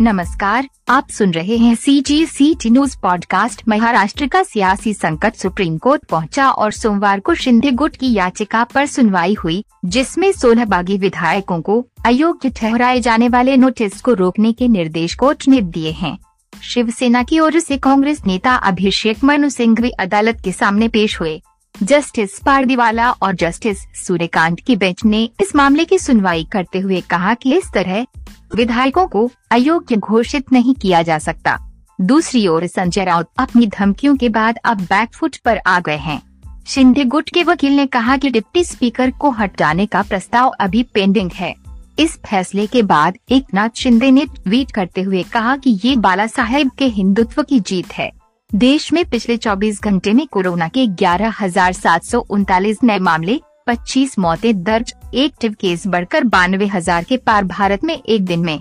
नमस्कार, आप सुन रहे हैं C G C T news podcast Maharashtra का सियासी संकट सुप्रीम कोर्ट पहुँचा और सोमवार को शिंदे गुट की याचिका पर सुनवाई हुई, जिसमें सोलह बागी विधायकों को अयोग्य ठहराए जाने वाले नोटिस को रोकने के निर्देश कोर्ट ने दिए हैं। शिवसेना की ओर से कांग्रेस नेता अभिषेक मनु सिंह भी अदालत के सामने पेश हुए। जस्टिस पारदीवाला और जस्टिस सूर्यकांत की बेंच ने इस मामले की सुनवाई करते हुए कहा कि इस तरह विधायकों को अयोग्य घोषित नहीं किया जा सकता। दूसरी ओर संजय राउत अपनी धमकियों के बाद अब बैकफुट पर आ गए हैं। शिंदे गुट के वकील ने कहा कि डिप्टी स्पीकर को हटाने का प्रस्ताव अभी पेंडिंग है। इस फैसले के बाद एक नाथ शिंदे ने ट्वीट करते हुए कहा कि ये बाला साहेब के हिंदुत्व की जीत है। देश में पिछले 24 घंटे में कोरोना के ग्यारह नए मामले 25 मौतें दर्ज एक्टिव केस बढ़कर बानवे हज़ार के पार भारत में एक दिन में।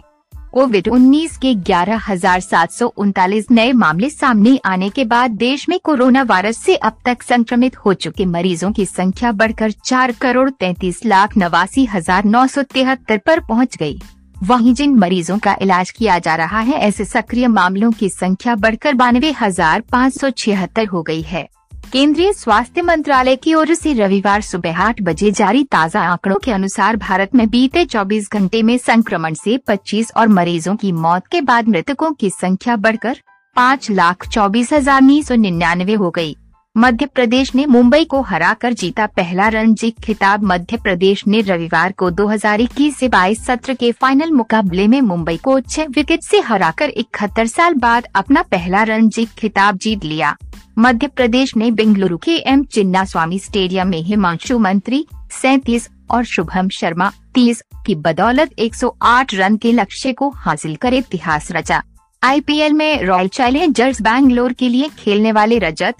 कोविड 19 के ग्यारह हज़ार सात सौ उनतालीस नए मामले सामने आने के बाद देश में कोरोना वायरस से अब तक संक्रमित हो चुके मरीजों की संख्या बढ़कर चार करोड़ तैतीस लाख नवासी हज़ार नौ सौ तिहत्तर आरोप पहुँच गई वहीं जिन मरीजों का इलाज किया जा रहा है, ऐसे सक्रिय मामलों की संख्या बढ़कर बानवे हज़ार पाँच सौ छिहत्तर हो गई है। केंद्रीय स्वास्थ्य मंत्रालय की ओर से रविवार सुबह आठ बजे जारी ताज़ा आंकड़ों के अनुसार भारत में बीते 24 घंटे में संक्रमण से 25 और मरीजों की मौत के बाद मृतकों की संख्या बढ़कर पाँच लाख चौबीस हज़ार नौ सौ निन्यानवे हो गई। मध्य प्रदेश ने मुंबई को हराकर जीता पहला रणजी खिताब मध्य प्रदेश ने रविवार को 2021 से 22 सत्र के फाइनल मुकाबले में मुंबई को छह विकेट से हराकर इकहत्तर साल बाद अपना पहला रणजी खिताब जीत लिया। मध्य प्रदेश ने बेंगलुरु के एम चिन्ना स्वामी स्टेडियम में हिमांशु मंत्री, सैतीस और शुभम शर्मा, तीस की बदौलत 108 रन के लक्ष्य को हासिल कर इतिहास रचा। आईपीएल में रॉयल चैलेंजर्स बैंगलोर के लिए खेलने वाले रजत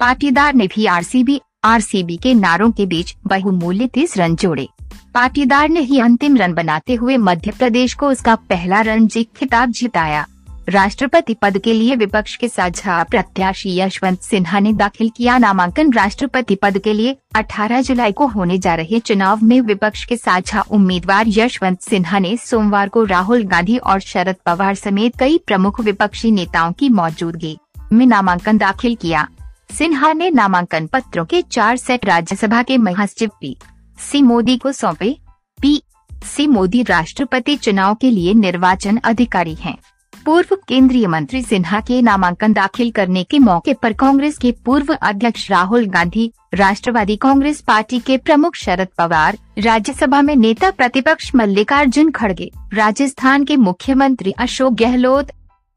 पाटीदार ने भी आरसीबी आरसीबी के नारों के बीच बहुमूल्य तीस रन जोड़े। पाटीदार ने ही अंतिम रन बनाते हुए मध्य प्रदेश को उसका पहला रणजी खिताब जिताया। राष्ट्रपति पद के लिए विपक्ष के साझा प्रत्याशी यशवंत सिन्हा ने दाखिल किया नामांकन। राष्ट्रपति पद के लिए 18 जुलाई को होने जा रहे चुनाव में विपक्ष के साझा उम्मीदवार यशवंत सिन्हा ने सोमवार को राहुल गांधी और शरद पवार समेत कई प्रमुख विपक्षी नेताओं की मौजूदगी में नामांकन दाखिल किया। सिन्हा ने नामांकन पत्रों के चार सेट राज्यसभा के महासचिव पी. सी. मोदी को सौंपे। पी. सी. मोदी राष्ट्रपति चुनाव के लिए निर्वाचन अधिकारी हैं। पूर्व केंद्रीय मंत्री सिन्हा के नामांकन दाखिल करने के मौके पर कांग्रेस के पूर्व अध्यक्ष राहुल गांधी, राष्ट्रवादी कांग्रेस पार्टी के प्रमुख शरद पवार, राज्यसभा में नेता प्रतिपक्ष मल्लिकार्जुन खड़गे, राजस्थान के मुख्यमंत्री अशोक गहलोत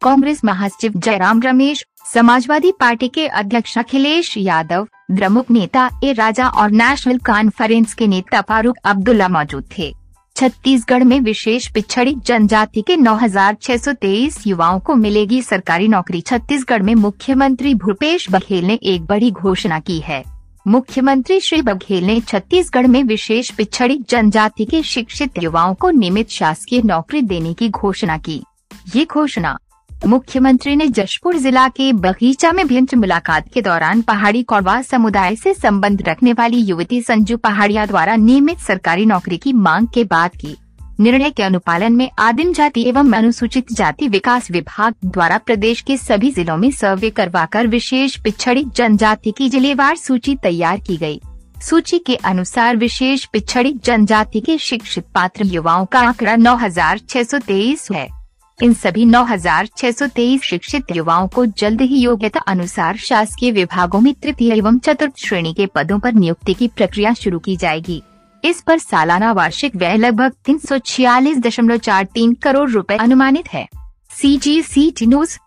कांग्रेस महासचिव जयराम रमेश समाजवादी पार्टी के अध्यक्ष अखिलेश यादव द्रमुख नेता ए राजा और नेशनल कॉन्फ्रेंस के नेता फारूक अब्दुल्ला मौजूद थे। छत्तीसगढ़ में विशेष पिछड़ी जनजाति के 9,623 युवाओं को मिलेगी सरकारी नौकरी। छत्तीसगढ़ में मुख्यमंत्री भूपेश बघेल ने एक बड़ी घोषणा की है। मुख्यमंत्री श्री बघेल ने छत्तीसगढ़ में विशेष पिछड़ी जनजाति के शिक्षित युवाओं को नियमित शासकीय नौकरी देने की घोषणा की। ये घोषणा मुख्यमंत्री ने जशपुर जिला के बगीचा में भेंट मुलाकात के दौरान पहाड़ी कौड़वा समुदाय से संबंध रखने वाली युवती संजू पहाड़िया द्वारा नियमित सरकारी नौकरी की मांग के बाद की निर्णय के अनुपालन में आदिम जाति एवं अनुसूचित जाति विकास विभाग द्वारा प्रदेश के सभी जिलों में सर्वे करवाकर विशेष पिछड़ी जनजाति की जिलेवार सूची तैयार की गई। सूची के अनुसार विशेष पिछड़ी जनजाति के शिक्षित पात्र युवाओं का आंकड़ा नौ हज़ार छह सौ तेईस है इन सभी 9,623 शिक्षित युवाओं को जल्द ही योग्यता अनुसार शासकीय विभागों में तृतीय एवं चतुर्थ श्रेणी के पदों पर नियुक्ति की प्रक्रिया शुरू की जाएगी। इस पर सालाना वार्षिक व्यय लगभग तीन सौ छियालीस दशमलव चार तीन करोड़ रुपए अनुमानित है। सी जी सी टी न्यूज़